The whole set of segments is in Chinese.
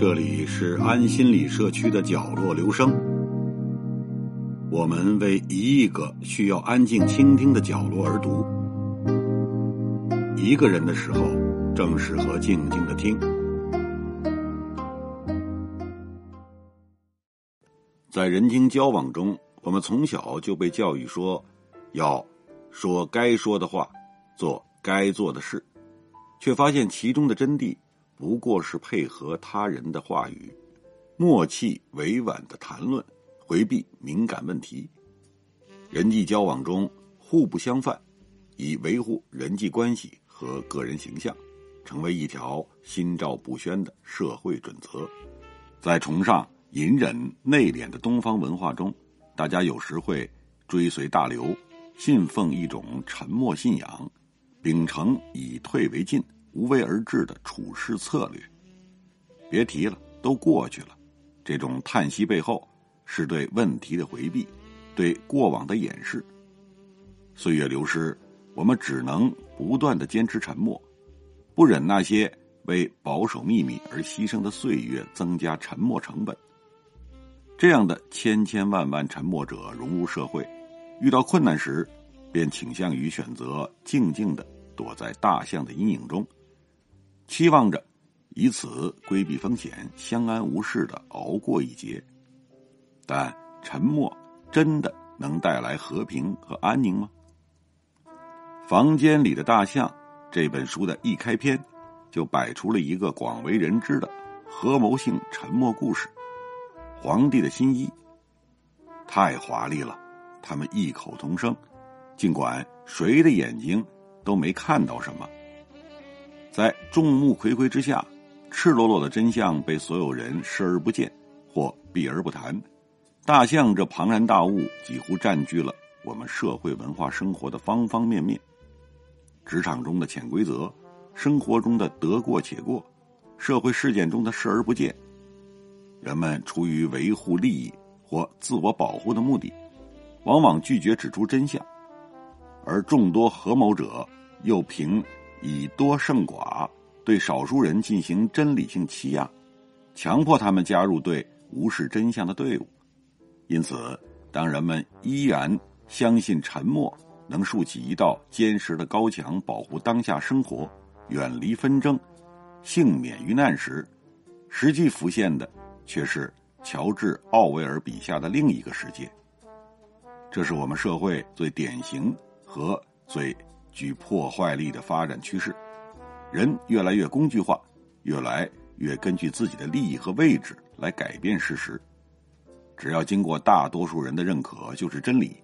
这里是安心理社区的角落，留声。我们为一亿个需要安静倾听的角落而读。一个人的时候，正适合静静的听。在人情交往中，我们从小就被教育说，要说该说的话，做该做的事，却发现其中的真谛。不过是配合他人的话语，默契委婉的谈论，回避敏感问题。人际交往中互不相犯，以维护人际关系和个人形象，成为一条心照不宣的社会准则。在崇尚隐忍内敛的东方文化中，大家有时会追随大流，信奉一种沉默信仰，秉承以退为进。无为而治的处事策略，别提了，都过去了。这种叹息背后，是对问题的回避，对过往的掩饰。岁月流失，我们只能不断的坚持沉默，不忍那些为保守秘密而牺牲的岁月增加沉默成本。这样的千千万万沉默者融入社会，遇到困难时，便倾向于选择静静的躲在大象的阴影中。期望着以此规避风险，相安无事的熬过一劫，但沉默真的能带来和平和安宁吗？《房间里的大象》这本书的一开篇，就摆出了一个广为人知的合谋性沉默故事——皇帝的新衣。太华丽了，他们异口同声，尽管谁的眼睛都没看到什么。在众目睽睽之下，赤裸裸的真相被所有人视而不见或避而不谈。大象这庞然大物几乎占据了我们社会文化生活的方方面面。职场中的潜规则，生活中的得过且过，社会事件中的视而不见。人们出于维护利益或自我保护的目的，往往拒绝指出真相，而众多合谋者又凭。以多胜寡，对少数人进行真理性欺压，强迫他们加入对无视真相的队伍。因此，当人们依然相信沉默能竖起一道坚实的高墙，保护当下生活，远离纷争，幸免于难时，实际浮现的却是乔治·奥威尔笔下的另一个世界。这是我们社会最典型和最。具破坏力的发展趋势，人越来越工具化，越来越根据自己的利益和位置来改变事实。只要经过大多数人的认可，就是真理。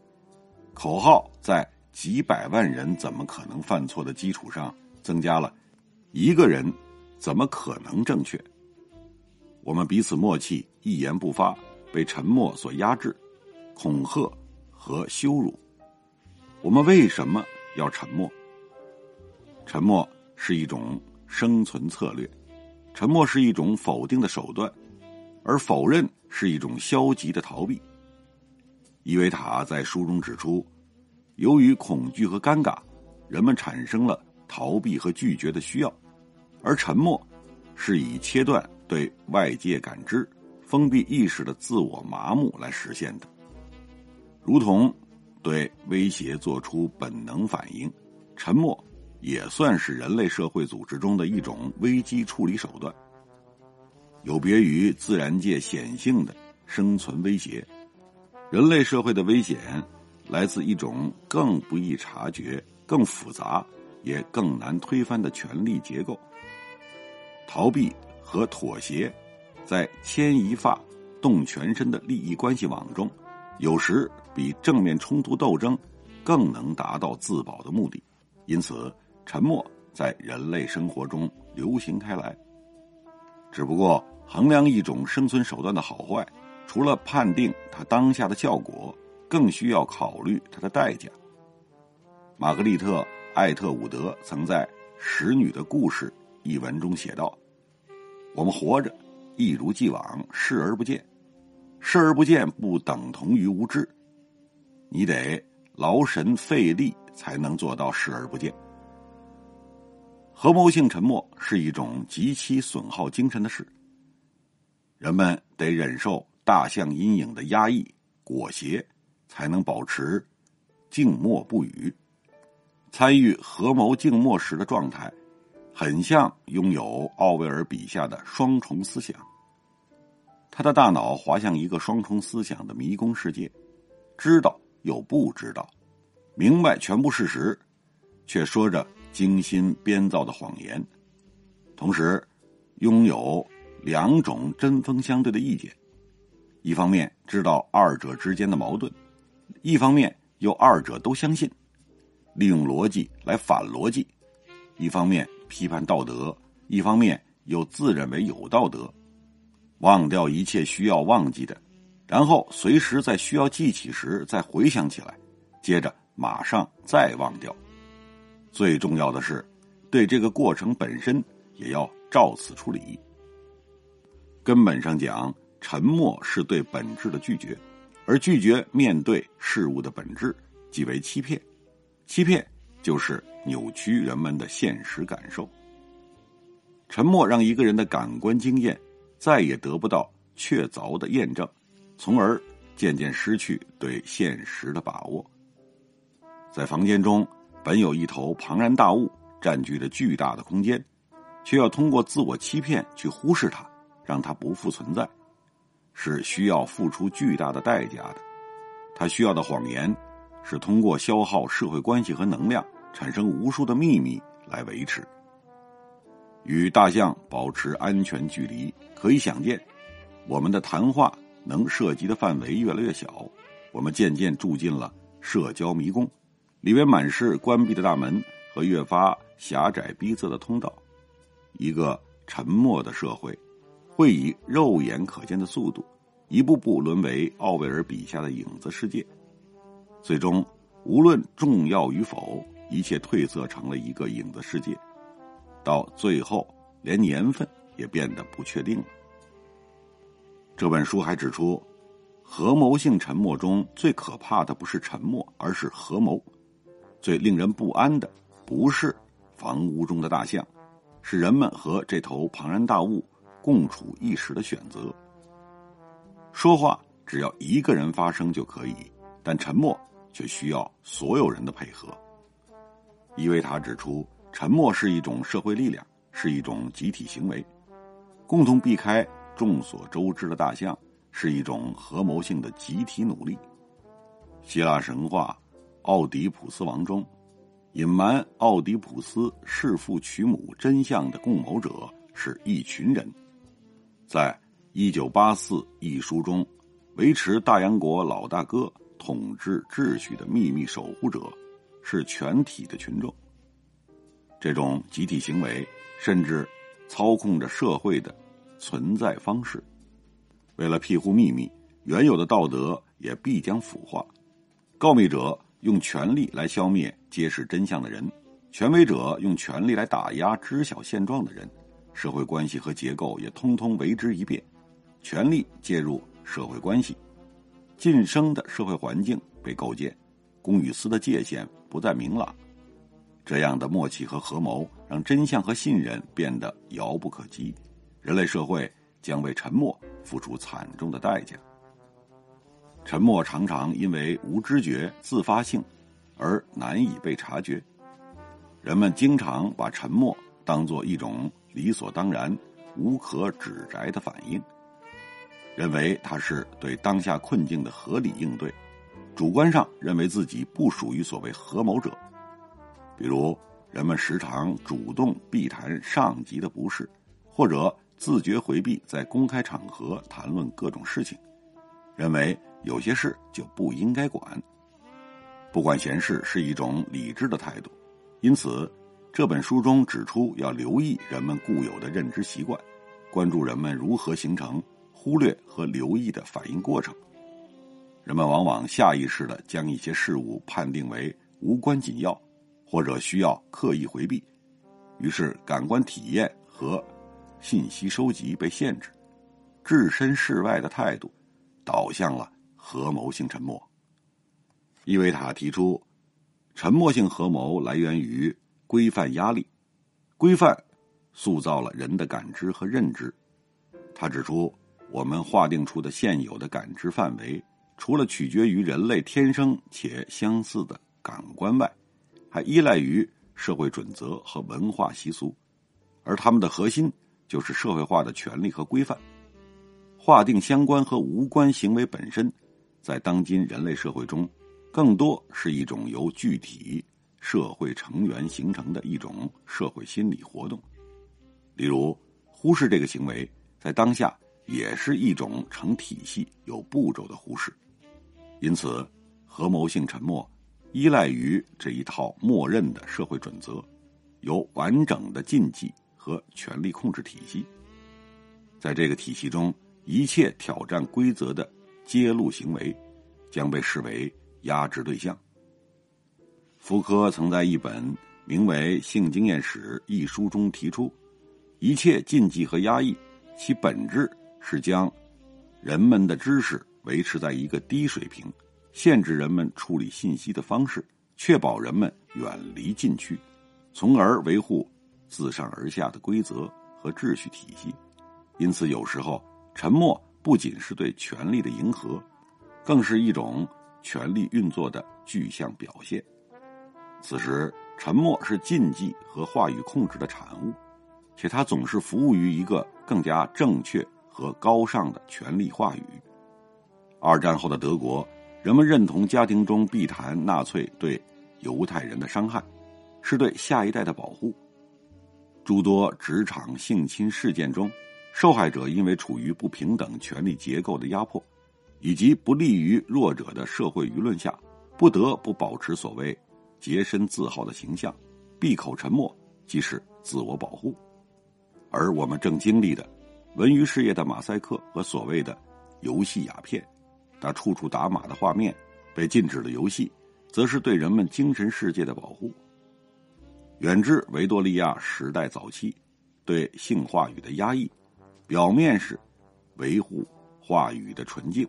口号在几百万人怎么可能犯错的基础上，增加了一个人怎么可能正确？我们彼此默契，一言不发，被沉默所压制，恐吓和羞辱。我们为什么？要沉默，沉默是一种生存策略，沉默是一种否定的手段，而否认是一种消极的逃避。伊维塔在书中指出，由于恐惧和尴尬，人们产生了逃避和拒绝的需要，而沉默是以切断对外界感知、封闭意识的自我麻木来实现的，如同。对威胁做出本能反应，沉默也算是人类社会组织中的一种危机处理手段。有别于自然界显性的生存威胁，人类社会的危险来自一种更不易察觉、更复杂也更难推翻的权力结构。逃避和妥协，在牵一发动全身的利益关系网中。有时比正面冲突斗争更能达到自保的目的，因此沉默在人类生活中流行开来。只不过衡量一种生存手段的好坏，除了判定它当下的效果，更需要考虑它的代价。玛格丽特·艾特伍德曾在《使女的故事》一文中写道：“我们活着，一如既往，视而不见。”视而不见不等同于无知，你得劳神费力才能做到视而不见。合谋性沉默是一种极其损耗精神的事。人们得忍受大象阴影的压抑裹挟，才能保持静默不语。参与合谋静默时的状态，很像拥有奥威尔笔下的双重思想。他的大脑滑向一个双重思想的迷宫世界，知道又不知道，明白全部事实，却说着精心编造的谎言，同时拥有两种针锋相对的意见：一方面知道二者之间的矛盾，一方面又二者都相信，利用逻辑来反逻辑；一方面批判道德，一方面又自认为有道德。忘掉一切需要忘记的，然后随时在需要记起时再回想起来，接着马上再忘掉。最重要的是，对这个过程本身也要照此处理。根本上讲，沉默是对本质的拒绝，而拒绝面对事物的本质即为欺骗。欺骗就是扭曲人们的现实感受。沉默让一个人的感官经验。再也得不到确凿的验证，从而渐渐失去对现实的把握。在房间中，本有一头庞然大物占据着巨大的空间，却要通过自我欺骗去忽视它，让它不复存在，是需要付出巨大的代价的。他需要的谎言，是通过消耗社会关系和能量，产生无数的秘密来维持。与大象保持安全距离，可以想见，我们的谈话能涉及的范围越来越小。我们渐渐住进了社交迷宫，里面满是关闭的大门和越发狭窄逼仄的通道。一个沉默的社会，会以肉眼可见的速度，一步步沦为奥威尔笔下的影子世界。最终，无论重要与否，一切褪色成了一个影子世界。到最后，连年份也变得不确定了。这本书还指出，合谋性沉默中最可怕的不是沉默，而是合谋；最令人不安的不是房屋中的大象，是人们和这头庞然大物共处一室的选择。说话只要一个人发声就可以，但沉默却需要所有人的配合。伊维塔指出。沉默是一种社会力量，是一种集体行为。共同避开众所周知的大象，是一种合谋性的集体努力。希腊神话《奥狄普斯王》中，隐瞒奥狄普斯弑父娶母真相的共谋者是一群人。在一九八四一书中，维持大洋国老大哥统治秩序的秘密守护者是全体的群众。这种集体行为甚至操控着社会的存在方式。为了庇护秘密，原有的道德也必将腐化。告密者用权力来消灭揭示真相的人，权威者用权力来打压知晓现状的人，社会关系和结构也通通为之一变。权力介入社会关系，晋升的社会环境被构建，公与私的界限不再明朗。这样的默契和合谋，让真相和信任变得遥不可及，人类社会将为沉默付出惨重的代价。沉默常常因为无知觉、自发性，而难以被察觉。人们经常把沉默当作一种理所当然、无可指摘的反应，认为它是对当下困境的合理应对，主观上认为自己不属于所谓合谋者。比如，人们时常主动避谈上级的不是，或者自觉回避在公开场合谈论各种事情，认为有些事就不应该管。不管闲事是一种理智的态度，因此这本书中指出要留意人们固有的认知习惯，关注人们如何形成忽略和留意的反应过程。人们往往下意识的将一些事物判定为无关紧要。或者需要刻意回避，于是感官体验和信息收集被限制，置身事外的态度，导向了合谋性沉默。伊维塔提出，沉默性合谋来源于规范压力，规范塑造了人的感知和认知。他指出，我们划定出的现有的感知范围，除了取决于人类天生且相似的感官外，还依赖于社会准则和文化习俗，而他们的核心就是社会化的权利和规范。划定相关和无关行为本身，在当今人类社会中。更多是一种由具体社会成员形成的一种社会心理活动，例如忽视这个行为，在当下也是一种成体系、有步骤的忽视。因此，合谋性沉默依赖于这一套默认的社会准则，有完整的禁忌和权力控制体系。在这个体系中，一切挑战规则的揭露行为将被视为。压制对象。福柯曾在一本名为《性经验史》一书中提出，一切禁忌和压抑，其本质是将人们的知识维持在一个低水平，限制人们处理信息的方式，确保人们远离禁区，从而维护自上而下的规则和秩序体系。因此，有时候沉默不仅是对权力的迎合，更是一种。权力运作的具象表现。此时，沉默是禁忌和话语控制的产物，且它总是服务于一个更加正确和高尚的权力话语。二战后的德国，人们认同家庭中必谈纳粹对犹太人的伤害，是对下一代的保护。诸多职场性侵事件中，受害者因为处于不平等权力结构的压迫。以及不利于弱者的社会舆论下，不得不保持所谓洁身自好的形象，闭口沉默即是自我保护。而我们正经历的文娱事业的马赛克和所谓的游戏鸦片，那处处打码的画面，被禁止的游戏，则是对人们精神世界的保护。远至维多利亚时代早期，对性话语的压抑，表面是维护话语的纯净。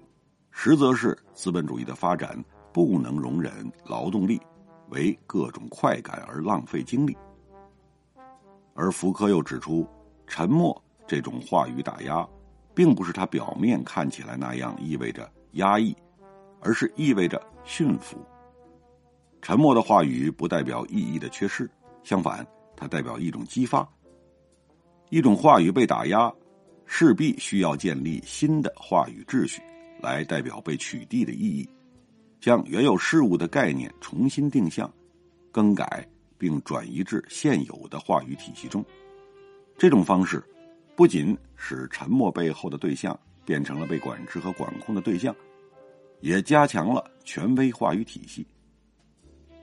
实则是资本主义的发展不能容忍劳动力为各种快感而浪费精力，而福柯又指出，沉默这种话语打压，并不是他表面看起来那样意味着压抑，而是意味着驯服。沉默的话语不代表意义的缺失，相反，它代表一种激发。一种话语被打压，势必需要建立新的话语秩序。来代表被取缔的意义，将原有事物的概念重新定向、更改并转移至现有的话语体系中。这种方式不仅使沉默背后的对象变成了被管制和管控的对象，也加强了权威话语体系。《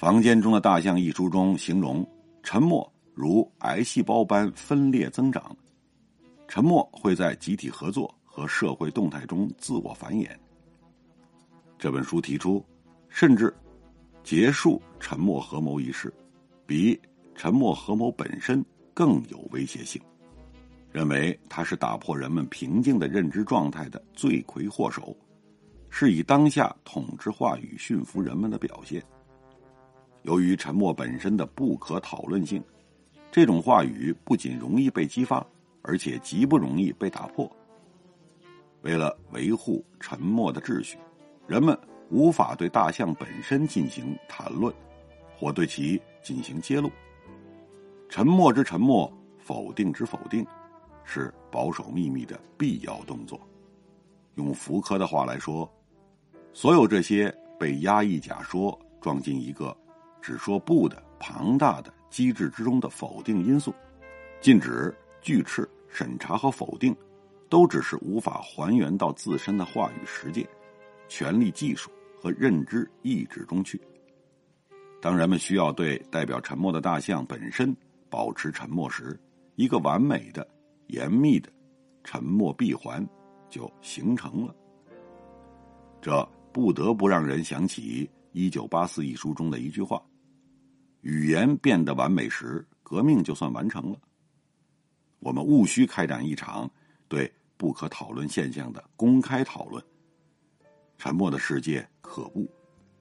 房间中的大象》一书中形容沉默如癌细胞般分裂增长，沉默会在集体合作。和社会动态中自我繁衍。这本书提出，甚至结束沉默合谋一事，比沉默合谋本身更有威胁性。认为它是打破人们平静的认知状态的罪魁祸首，是以当下统治话语驯服人们的表现。由于沉默本身的不可讨论性，这种话语不仅容易被激发，而且极不容易被打破。为了维护沉默的秩序，人们无法对大象本身进行谈论，或对其进行揭露。沉默之沉默，否定之否定，是保守秘密的必要动作。用福柯的话来说，所有这些被压抑假说装进一个只说不的庞大的机制之中的否定因素，禁止、拒斥、审查和否定。都只是无法还原到自身的话语实践、权力技术和认知意志中去。当人们需要对代表沉默的大象本身保持沉默时，一个完美的、严密的沉默闭环就形成了。这不得不让人想起《一九八四》一书中的一句话：“语言变得完美时，革命就算完成了。”我们务须开展一场对。不可讨论现象的公开讨论。沉默的世界可怖，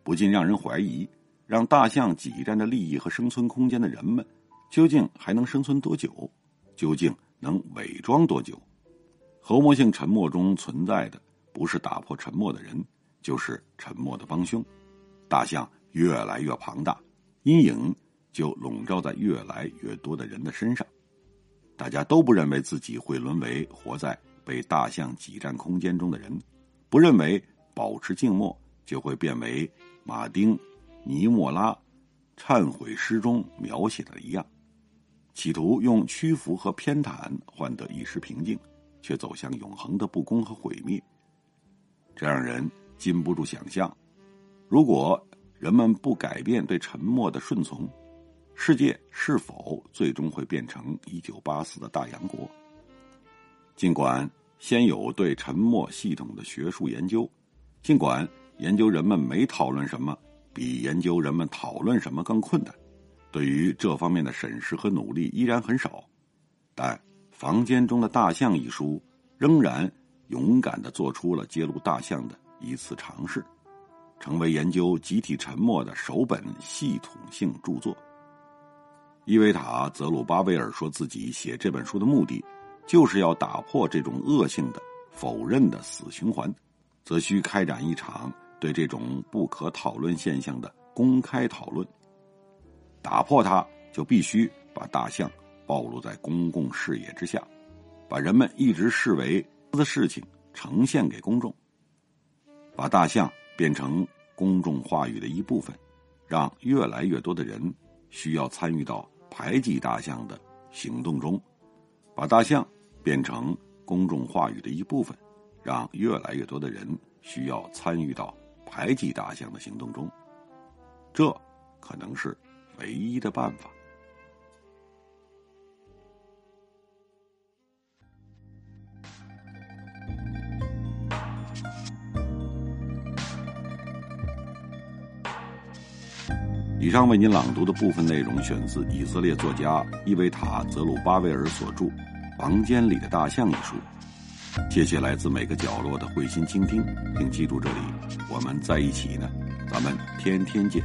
不禁让人怀疑：让大象挤占着利益和生存空间的人们，究竟还能生存多久？究竟能伪装多久？侯魔性沉默中存在的，不是打破沉默的人，就是沉默的帮凶。大象越来越庞大，阴影就笼罩在越来越多的人的身上。大家都不认为自己会沦为活在被大象挤占空间中的人，不认为保持静默就会变为马丁·尼莫拉忏悔诗中描写的一样，企图用屈服和偏袒换得一时平静，却走向永恒的不公和毁灭。这让人禁不住想象。如果人们不改变对沉默的顺从，世界是否最终会变成一九八四的大洋国？尽管先有对沉默系统的学术研究，尽管研究人们没讨论什么比研究人们讨论什么更困难，对于这方面的审视和努力依然很少，但《房间中的大象》一书仍然勇敢的做出了揭露大象的一次尝试。成为研究集体沉默的首本系统性著作。伊维塔·泽鲁巴维尔说自己写这本书的目的，就是要打破这种恶性的否认的死循环，则需开展一场对这种不可讨论现象的公开讨论。打破它，就必须把大象暴露在公共视野之下，把人们一直视为的事情呈现给公众，把大象。变成公众话语的一部分，让越来越多的人需要参与到排挤大象的行动中，把大象变成公众话语的一部分，让越来越多的人需要参与到排挤大象的行动中，这可能是唯一的办法。以上为您朗读的部分内容选自以色列作家伊维塔·泽鲁巴维尔所著《房间里的大象》一书。谢谢来自每个角落的慧心倾听，并记住这里，我们在一起呢，咱们天天见。